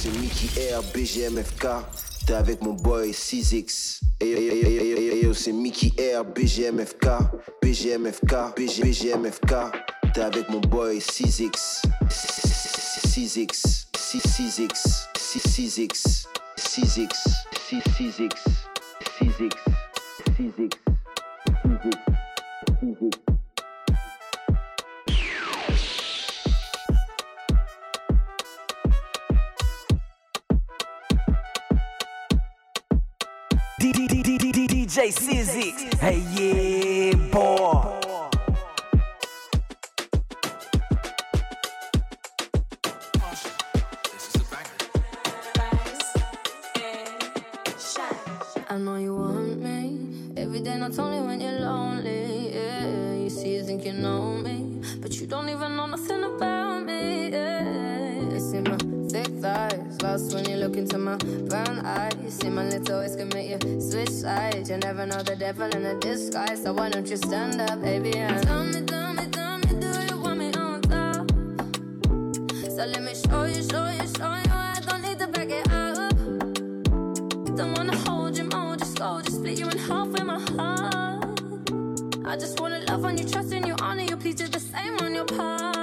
c'est Mickey R, BGMFK. T'es avec mon boy 6X. C'est Mickey R, BGMFK. BGMFK, BGMFK. T'es avec mon boy 6X. 6X, 6X, 6X, 6X, 6X, 6X, 6X. DJ CZ. Hey, yeah, boy. devil in a disguise. So why don't you stand up, baby? And tell me, tell me, tell me, do you want me on top? So let me show you, show you, show you. I don't need to back it up. Don't wanna hold you more, just go, just split you in half with my heart. I just wanna love on you, trust in you, honor you, please do the same on your part.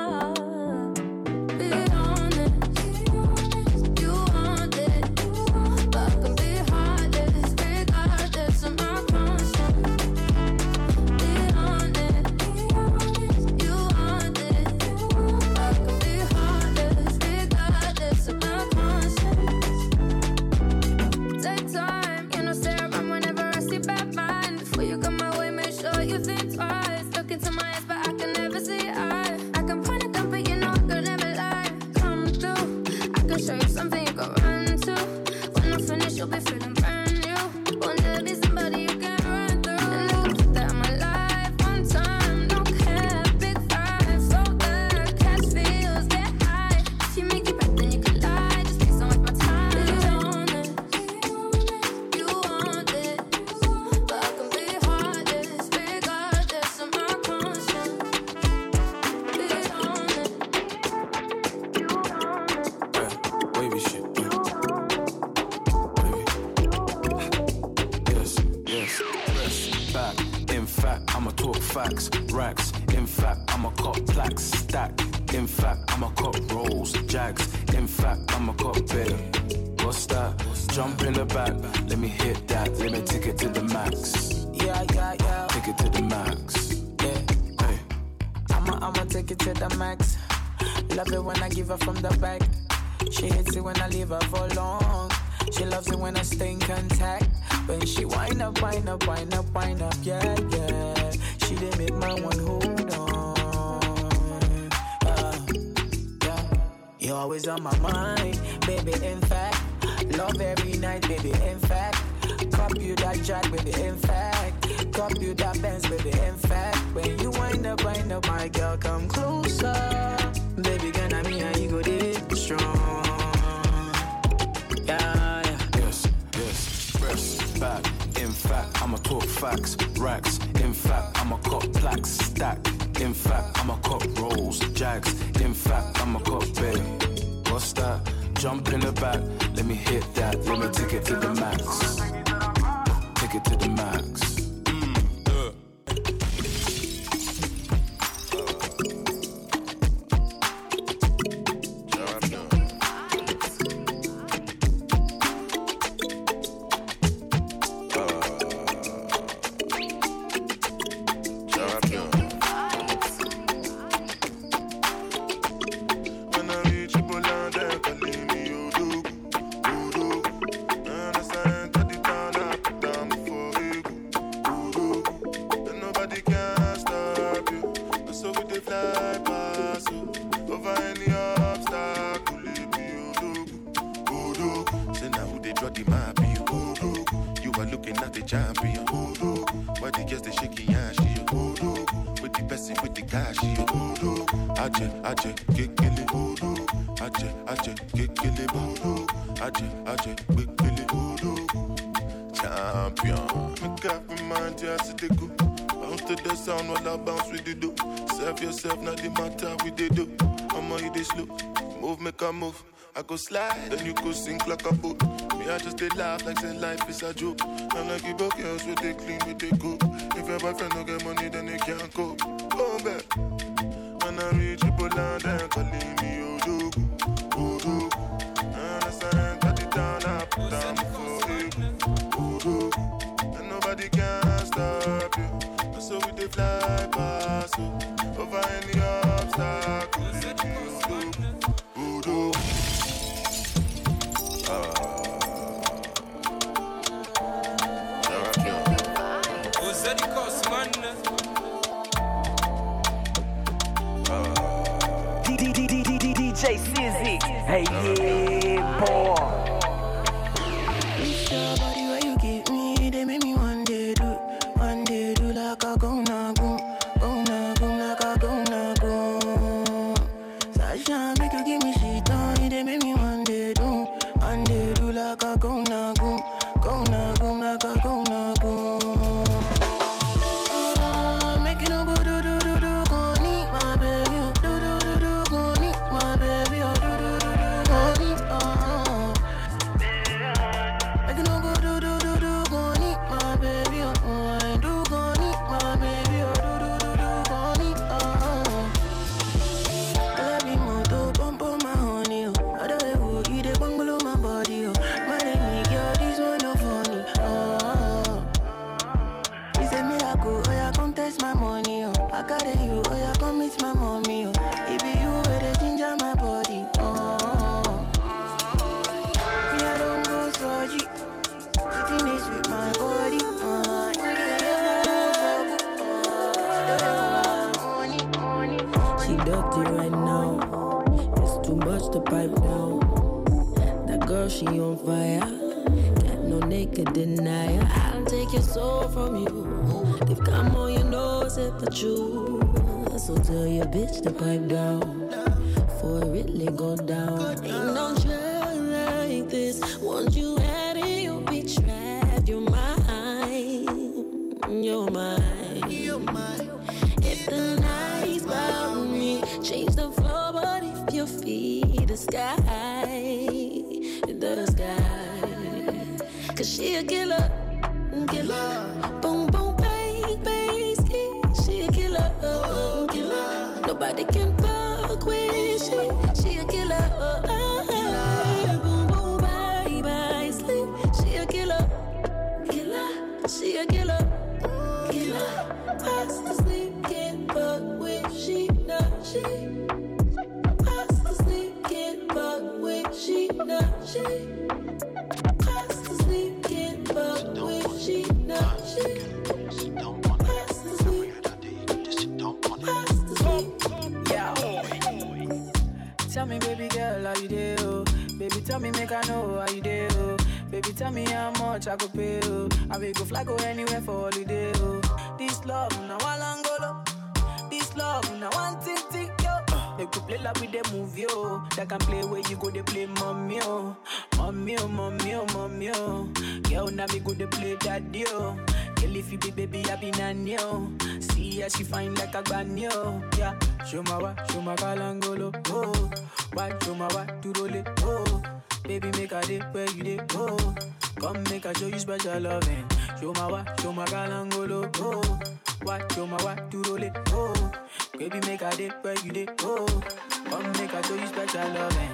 racks stack. In fact, I'ma cop rolls, jags. In fact, I'ma cop bed. What's that? Jump in the back, let me hit that. Let me take it to the max. Take it to the max. my people. Oh, oh. You are looking at the champion. Oh, Why the girls they shaking and she with the person with the guy. She a cash. Aje, aje, kekele. Aje, aje, kekele. Aje, aje, kekele. Champion. Make up your mind, you have to go. Bounce to the sound while I bounce with the do. Serve yourself, not the matter with the do. I'ma eat this look move, make a move. I go slide, then you go sink like a boat. Me, I just they laugh like say life is a joke. And I give up girls with they clean, with they cook. If your boyfriend don't get money, then they can't cope. Oh, back. When I reach Igboland, then calling me Odogwu. Odogwu. Hey, yeah, pipe down. That girl, she on fire. Got no naked denier. I'll take your soul from you. They've come on your nose at the truth. So tell your bitch to pipe down. She a killer, killer. Boom, boom, bang, bang, ski. She a killer, killer. Nobody can fuck with she. She a killer, uh-huh. boom, boom, bye, bye, sleep. She a killer, killer. She a killer, killer. Fast asleep, can't fuck with she, not she. Fast asleep, can't fuck with she, not she. Tell me, make I know how you. Oh? Baby, tell me how much I could pay. Oh? I will go fly, go anywhere for holiday. Oh? This love, now I langolo. This love, now one thing, yo. Uh, they could play like with the movie, oh. They can play where you go, they play mommy, oh. Mommy, oh, mommy, oh, mommy, oh. Girl, now me go, they play daddy, oh. Girl, if you be baby, I be nanny, oh. See how she fine like a granny, oh. Yeah, show my what, show my kalangolo, oh. What, show my what, to roll it, oh. Baby, make a dip where you dip, oh. Come make I show you special loving. Show my what, show my kalangolo, oh. What, show my what, to roll it, oh. Baby, make a dip where you dip, oh. Come make I show you special loving.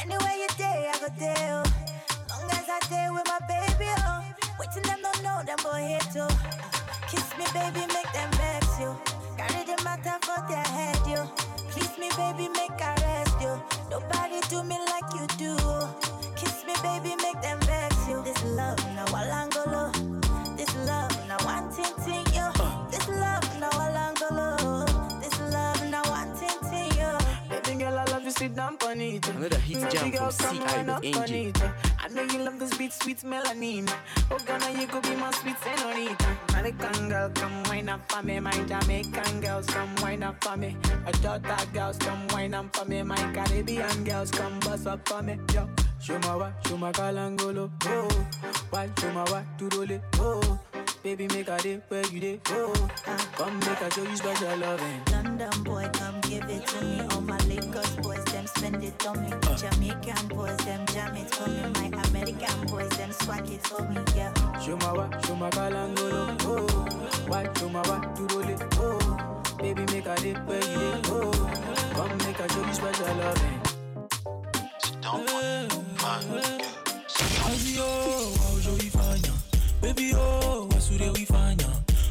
Anywhere you day, I go there. oh. Long as I stay with my baby, oh. Waiting them don't know them boy here too. Kiss me, baby, make them vex you. Carry the matter for their head, you. Please me, baby, make I rest you. Nobody do me like you do. Kiss me, baby, make them vex you. This love, now Walangolo. This love, now one ting ting, sit down on it. Another hit jam girl, from C.I. wind with up Angel. I know you love this beat, sweet melanin. Oh, Ghana, you could be my sweet senorita. American girl, come wine up for me. My Jamaican girls, come wine up for me. My Jota girls, come wine up for me. My Caribbean girls, come bust up for me. Yo, show my what, show my kalangolo. Oh, what, show my what, to. Oh, baby, make a day where you day. Oh, come make a show you special loving. London boy, come give it to me. All my Lagos boys, them spend it on me. Uh. Jamaican boys, them jam it for me. My American boys, them swag it for me, yeah. Shumawa, Shumakalangolo, oh. Why Shumawa, you roll it, oh. Baby, make a dip where you did, oh. Come make a show you special loving. Kazi yo, waujoifanya bebi yo wasure uifanya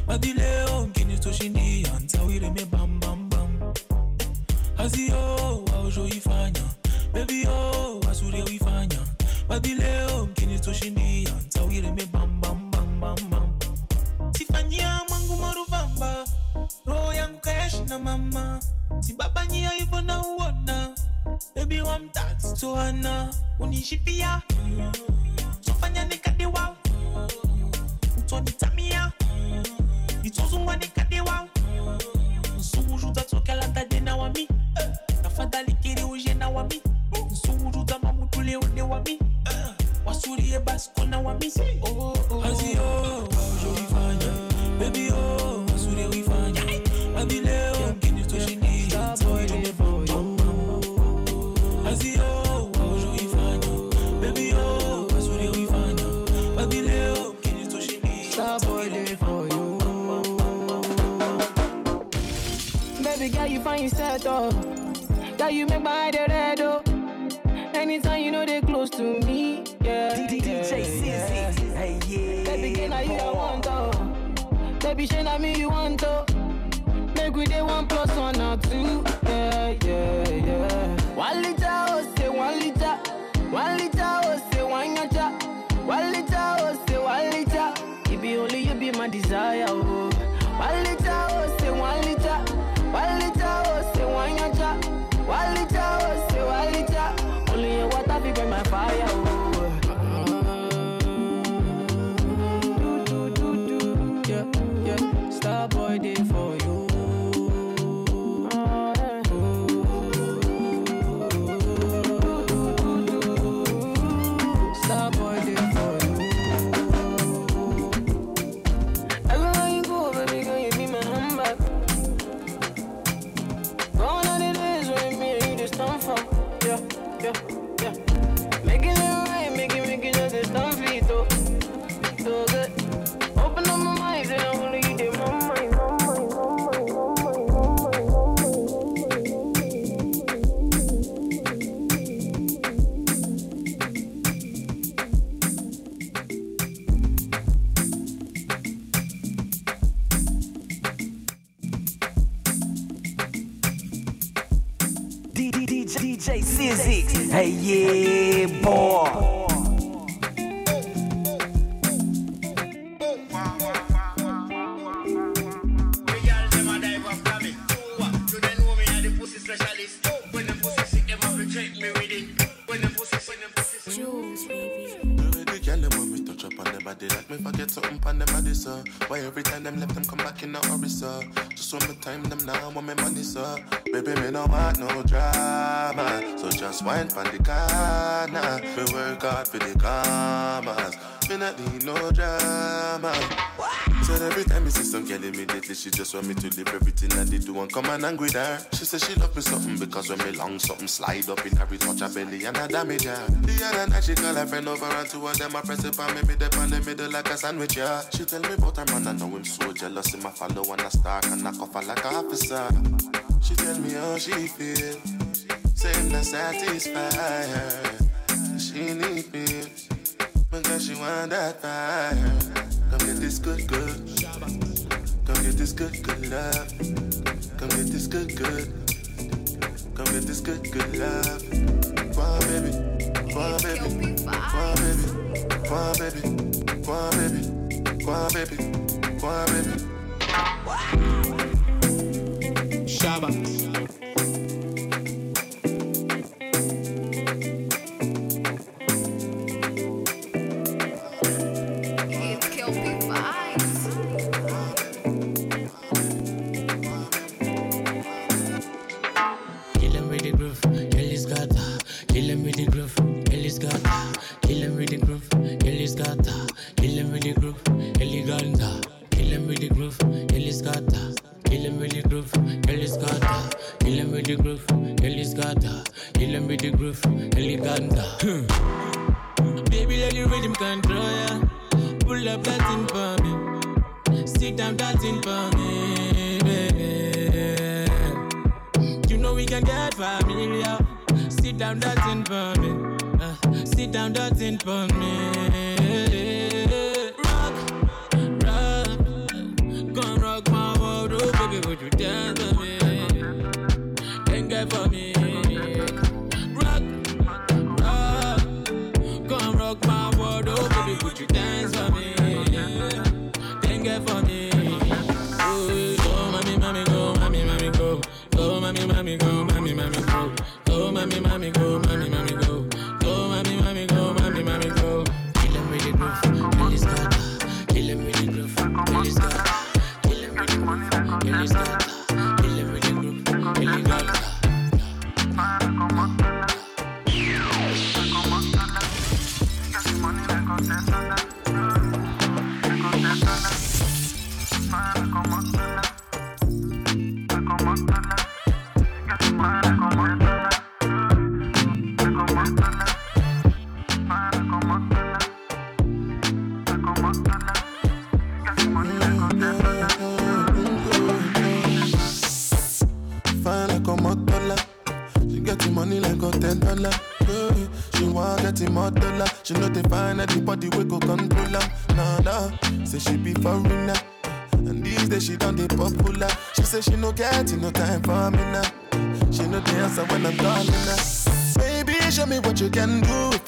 badileo mkini toshindia ntawireme bambambam kazi yo oh, waujoifanya Baby oh, wazuri uifanya Baby leo mkini toshindia Ntawire me Sifanyia mwangu maruvamba. Roho yangu kayashi na mama. Sibabanyia hivyo na uona. Baby wa mtatu Unishipia Baby girl, you find yourself oh. Girl, you make my head red oh. Anytime you know they close to me, yeah. DJ yeah, yeah. Hey, yeah. Baby girl, now you I want oh. Baby, shey na me you want oh. Make we dey one plus one or two, yeah, yeah, yeah. One liter oh say one liter, one liter oh say one yacha, one liter oh say one liter. It be only you be my desire oh. My fire oh. Do, do, do, do. Yeah, yeah. Starboy day just want me to leave everything I did do and come and angry her. She said she love me something because when me long something slide up in her touch her belly and I damage her. The other night she call her friend over and two of them I press it on me mid on the middle like a sandwich yeah. She tell me about her man I know him so jealous him I follow and I stalk and knock off her like a officer. She tell me how she feel, saying not satisfy her. She need me because she want that fire. Come get this good, good. Come get this good, good love. Come get this good, good. Come get this good, good love. Come on, baby. Come on, baby. Come on, baby. Come on, baby. Come on, baby. Come on, baby. Come on, baby. Shaba. groove, Eleganza. Kill him with the groove, Ellie's got that. Kill him with the groove, Ellie's got that. Kill him with the groove, Ellie's got that. Kill him with the groove, Eleganza. Hmm. Baby, let the rhythm control ya. Pull up that thing for me. Sit down that thing for me, baby. You know we can get familiar. Sit down that thing for me. Uh, sit down that thing for me.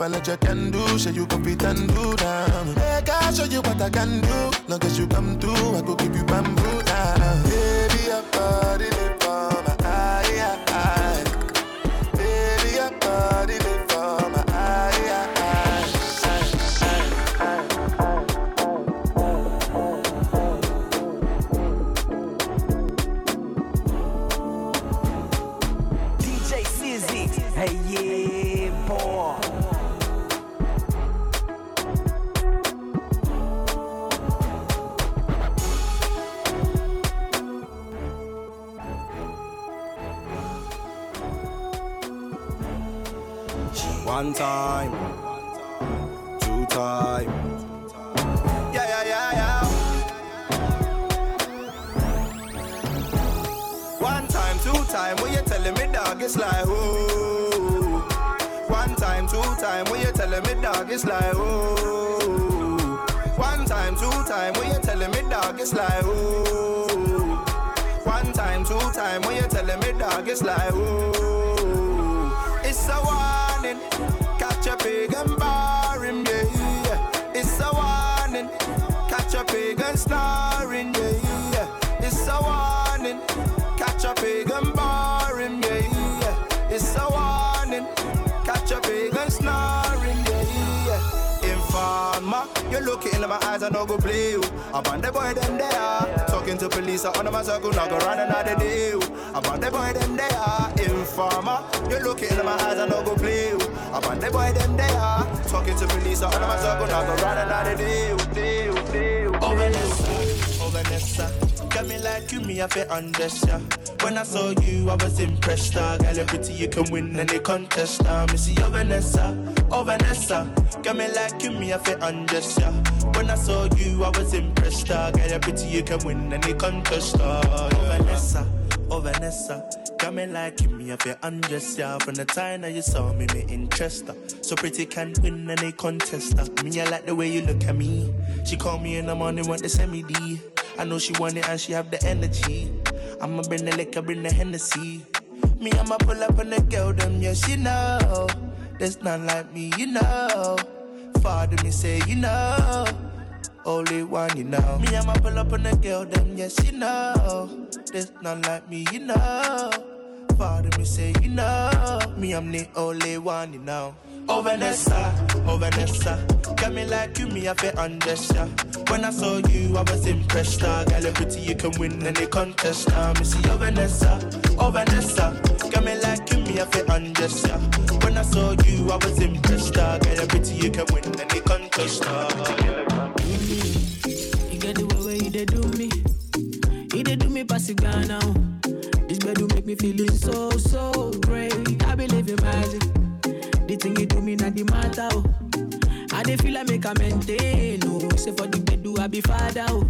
If I let you can do, show you and do that. Make I show you what I can do. Long as you come through, I go One time, two time. Yeah, yeah, yeah, yeah. One time, two time, when you telling me dog, it's like oh. One time, two time, when you telling me dog, it's like oh. One time, two time, when you telling me dog, it's like oh. One time, two time, when you telling me dog, it's like oh. It's a warning, and snoring, yeah, yeah. It's a warning, catch a pig and bar yeah, yeah. It's a warning, catch a pig and snoring, yeah, yeah. Informer, you look in my eyes, I no go play you. I'm on the boy them there, talking to police, I on my circle, not go run another day. I'm on the boy them there, informer, you look in my eyes, I no go play you. I'm on the boy them there, talking to police, I on my circle, not go run another day. day, day. Vanessa, got me like you, me I feel undress ya. When I saw you, I was impressed. Uh. Girl, you're pretty, you can win any contest. Uh. Me see oh Vanessa, oh Vanessa, got me like you, me I feel undress ya. When I saw you, I was impressed. Uh. Girl, you're pretty, you can win any contest. Uh. Oh Vanessa, oh Vanessa. Got me like you, me I feel undress ya. From the time that you saw me, me interest her. So pretty can win any contest. uh. Me I like the way you look at me. She call me in the morning, want to send me D. I know she want it and she have the energy. I'ma bring the liquor, bring the Hennessy. Me, I'ma pull up on the girl, them, yeah, she know. There's none like me, you know. Father, me say, you know. Only one, you know. Me, I'ma pull up on the girl, them, yeah, she know. There's none like me, you know. Father, me say, you know. Me, I'm the only one, know. Oh Vanessa, oh Vanessa, got me like you, me I feel undress ya. When I saw you, I was impressed. Uh. Girl, you're pretty, you can win any contest. Uh. Me see oh Vanessa, oh Vanessa, got me like you, me I feel undress ya. When I saw you, I was impressed. Uh. Girl, you're pretty, you can win any contest. Uh. You get the way you dey do me. You dey do me pass it now. Bed do make me feeling so so great. I believe in magic. The thing you do me not the matter, oh. I dey feel I make a maintain, oh. Say for the bed do I be father, oh.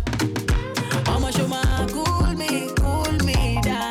I'ma show my cool me, cool me down.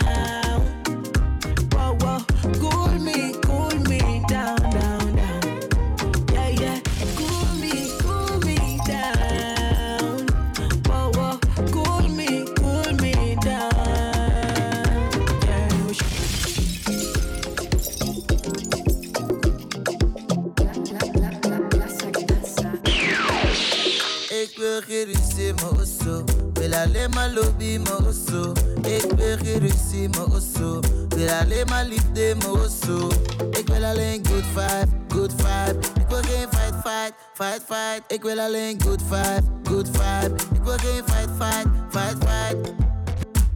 Lobby, mijn osso. Ik wil geen ruzie, mijn osso. Wil alleen maar liefde, mijn osso. Ik wil alleen good vibe, good vibe. Ik wil geen fight, fight, fight, fight. Ik wil alleen good vibe, good vibe. Ik wil geen fight, fight, fight, fight.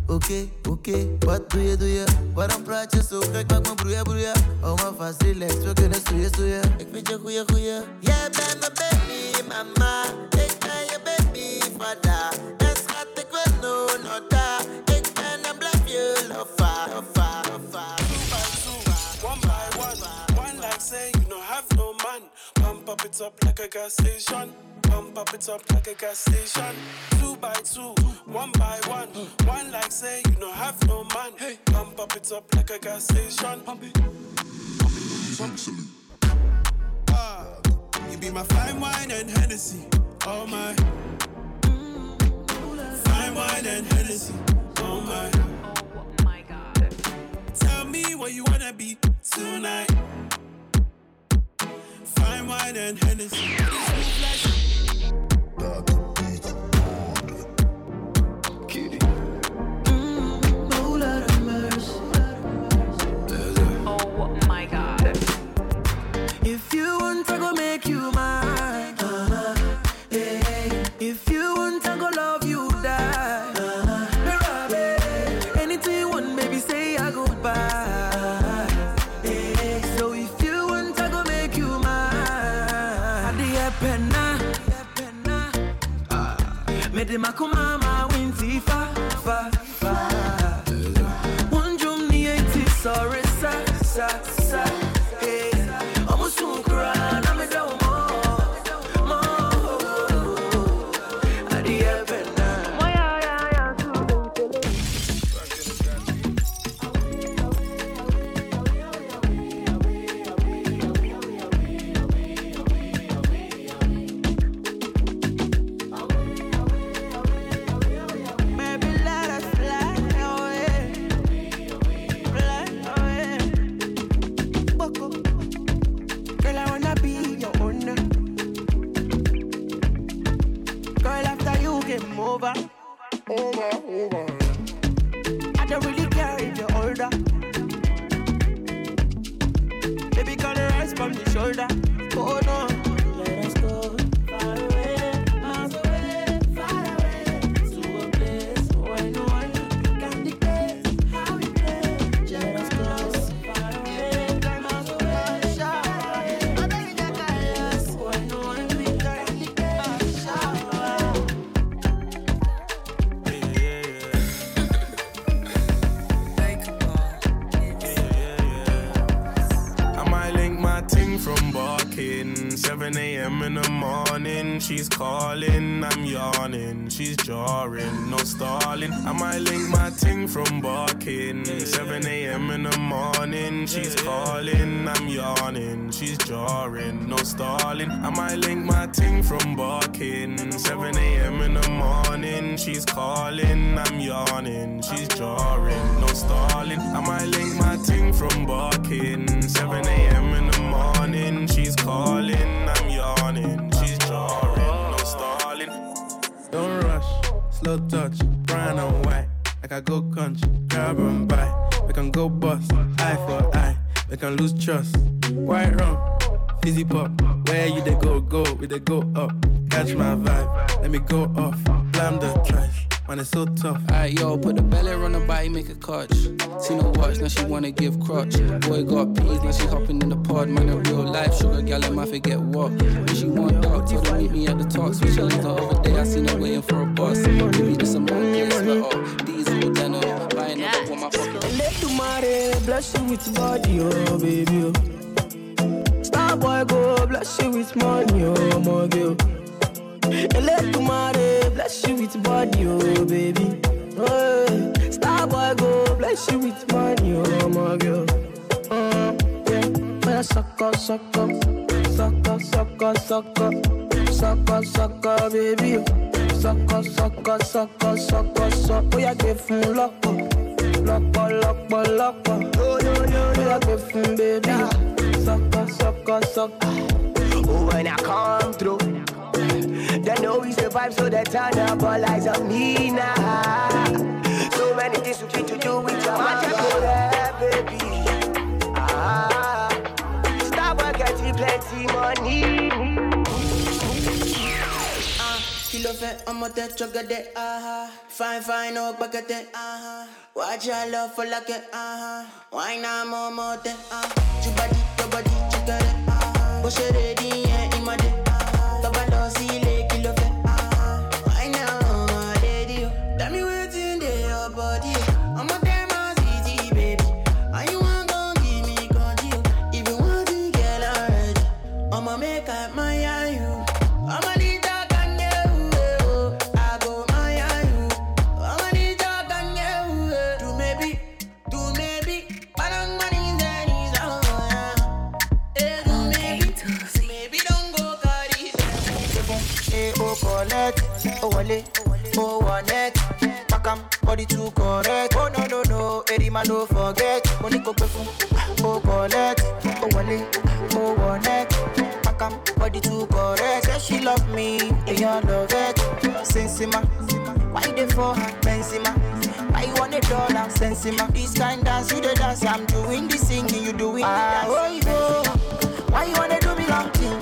Oké, oké, wat doe je, doe je? Waarom praat je zo gek? Maak me broeien, broeien. Oh, Hou me vast, relax, we kunnen stoeien, stoeien. Ik vind je goeie, goeie. Jij bent mijn baby, mama. Ik ben je baby, vader. En schat, ik wil no, no, da. Ik ben en blijf je lover, lover, lover. One by one, one like say you no have no man. Pump up it up like a gas station. Pump up it up like a gas station. Two by two, one by one, one like say you no have no man. Hey, pump up it up like a gas station. Pump it. Ah, you be my fine wine and Hennessy. Oh my. Fine wine and Hennessy. Oh my. my God Tell me where you wanna be tonight. Fine wine and Hennessy. Calling, I'm yawning, she's jarring, no stalling. I might link my ting from barking. 7 a.m. in the morning, she's calling, I'm yawning, she's jarring, no stalling. I might link my ting from barking. 7 a.m. in the morning, she's calling, I'm yawning, she's jarring, no stalling. Don't rush, slow touch, brown and white. Like I go country, grab and buy. We can go bust, eye for eye. We can lose trust. Quite wrong, fizzy pop. Where you they go, go, we they go up. Catch my vibe, let me go off. Blam the trash, man, it's so tough. Alright, yo, put the belly on the body, make a catch. See no watch, now she wanna give crutch. Boy got peas, now she hopping in the pod. Man, in real life, sugar gal, I forget what. When she want out, told her meet me at the talk. Switch her the other day, I seen her waiting for a bus. Maybe this a monkey, sweat up. Diesel, denim, pocket. Bless you with body, oh baby. Oh. Star boy go bless you with money, oh my girl. Eletumare bless you with body, oh baby. Oh, star boy go bless you with money, oh my girl. Uh, yeah, man, sucker, sucker, sucker, sucker, sucker, sucker, sucker, baby. Sucker, sucker, sucker, sucker, sucker. Oh, yeah, give him locker, locker, locker, locker. Oh, yeah, give him baby. Sucker, sucker, sucker. Oh, when I come through, they know we survive, so they turn up all eyes on me now. So many things we need to do with your man, go there, baby. Ah, stop getting plenty money. Ah, kí ló fẹ́ ọmọ tẹ jọgẹdẹ fine fine ó gbẹgẹdẹ watch your love for like wine náà mọ ọmọ tẹ jubadi jọbadi jẹgẹdẹ bó ṣe rè ní yẹn ìmọdé tọba lọ sí ilé kí ló fẹ́ wine náà ọmọ dédé o tell me wetin dey your body tẹ mọ sí ti baby. And you wan gon give me o if you want to get already ọmọ make i maya you ọmọ body too correct. Oh, no, no, no, Eddie man, don't forget. Money go pay for, oh, collect, oh, wale, oh. Pack 'em, body too correct. Say she love me, and you love it. Sensima, why they for Benzema? Why you want a dollar, Sensima? This kind dance, you the dance, I'm doing the singing, you doing the ah, dance. Oh, you go. Why you wanna do me long thing?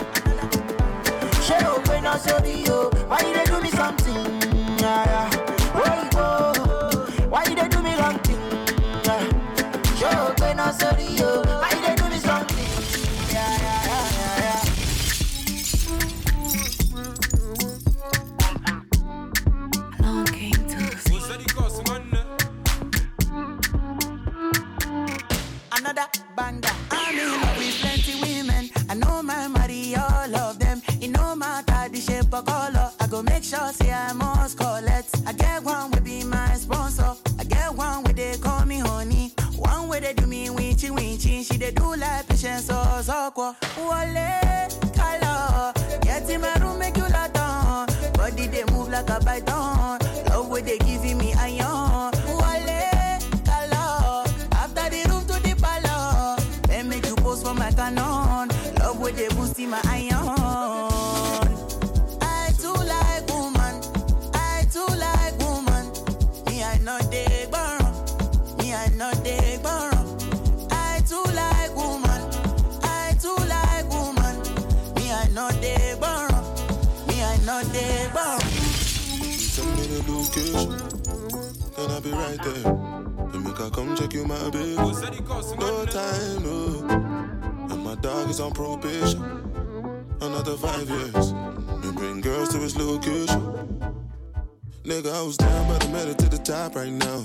Share open up sorry yo. Why you dey do me something? Right there. Then make I come check you, my baby. No time, no. And my dog is on probation. Another five years. We bring girls to his location. Nigga, I was down, but I made it to the top right now.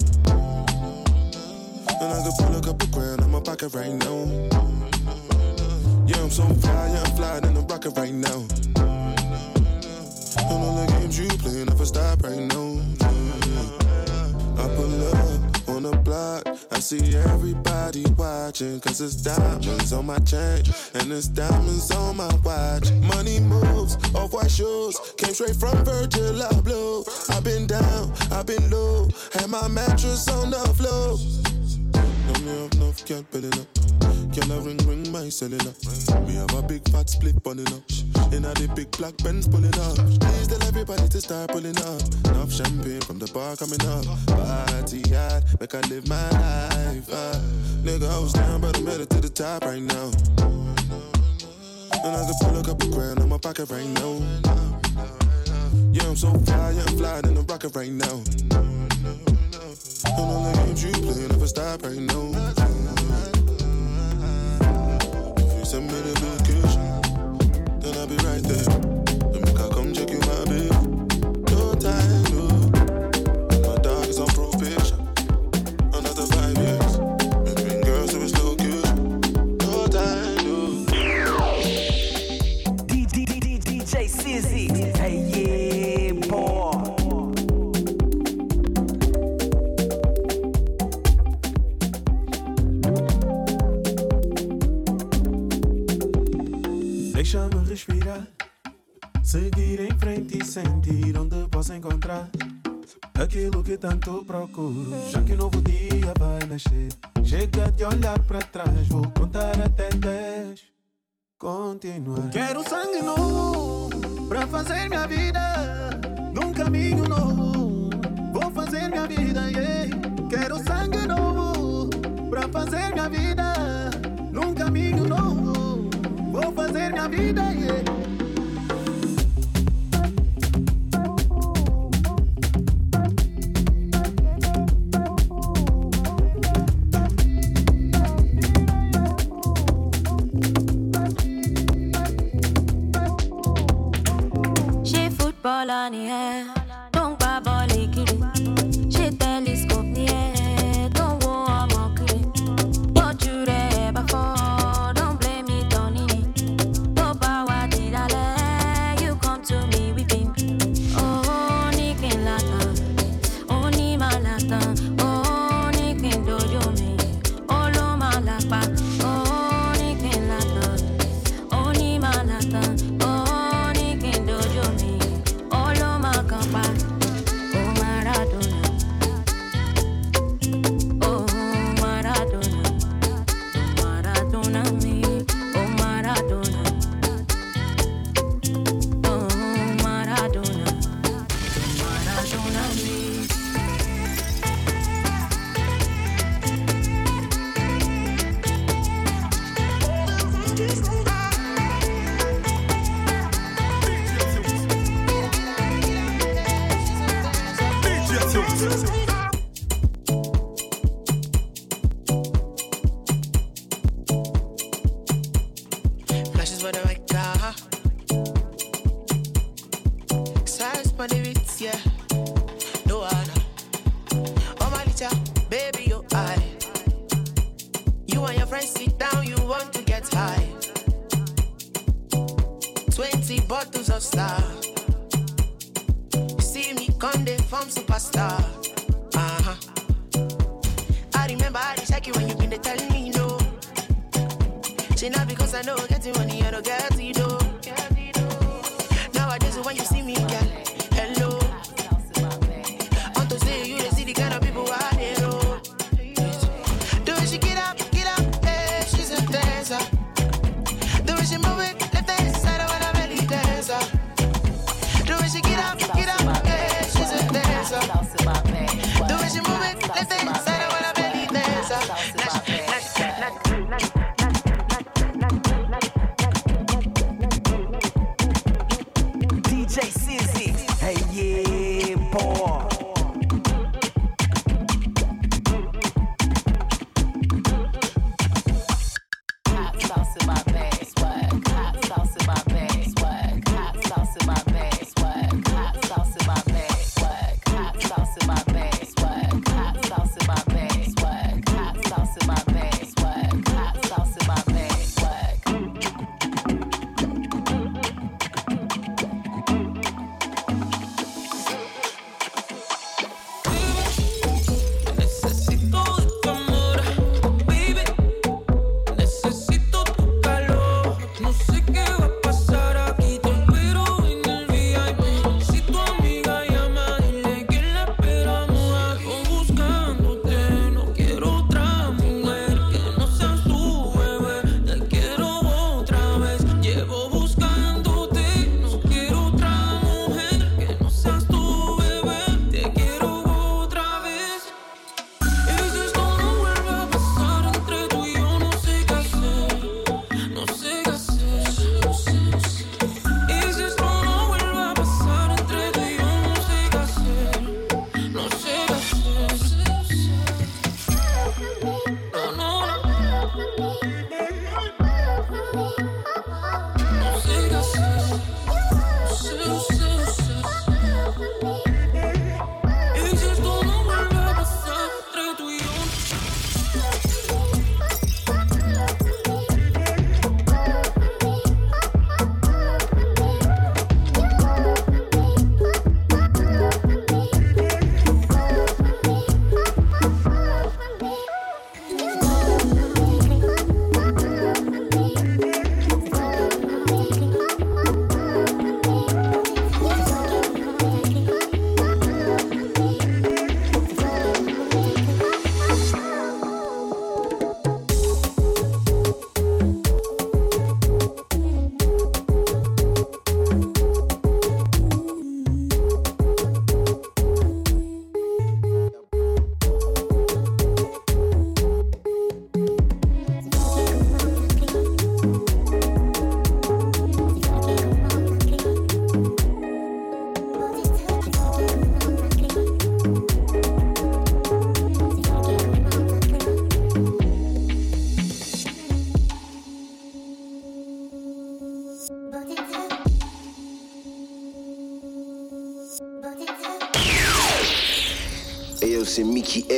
And I can pull a couple grand in my pocket right now. Yeah, I'm so fly, yeah, I'm flying in the rocket right now. And all the games you play never stop right now. I pull up on the block, I see everybody watching. Cause it's diamonds on my chain, and it's diamonds on my watch. Money moves, off white shoes, came straight from Virgil Abloh. I've been down, I've been low, had my mattress on the floor. Now me have enough cat belly up. I ring ring my cellular? Me have a big fat split bunning up. In a the big black Benz pulling up. Please tell everybody to start pulling up. Enough champagne from the bar coming up. Party hard, make I live my life. Uh. Nigga, I was down, but I made it to the top right now. And I can pull a couple grand in my pocket right now. Yeah, I'm so fly, yeah, I'm flying in the rocket right now. And all the games you play never stop right now. tanto procuro. Já que um novo dia vai nascer. Chega de olhar pra trás, vou contar até 10. Continuar. Quero sangue novo pra fazer minha vida num caminho novo. Vou fazer minha vida, yeah. Quero sangue novo pra fazer minha vida num caminho novo. Vou fazer minha vida, yeah. Just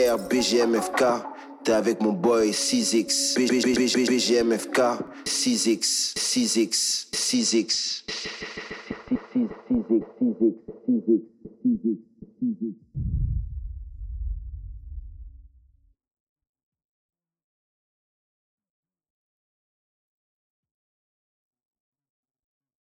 frère BGMFK. T'es avec mon boy 6X. BGMFK. 6X. 6X. 6X.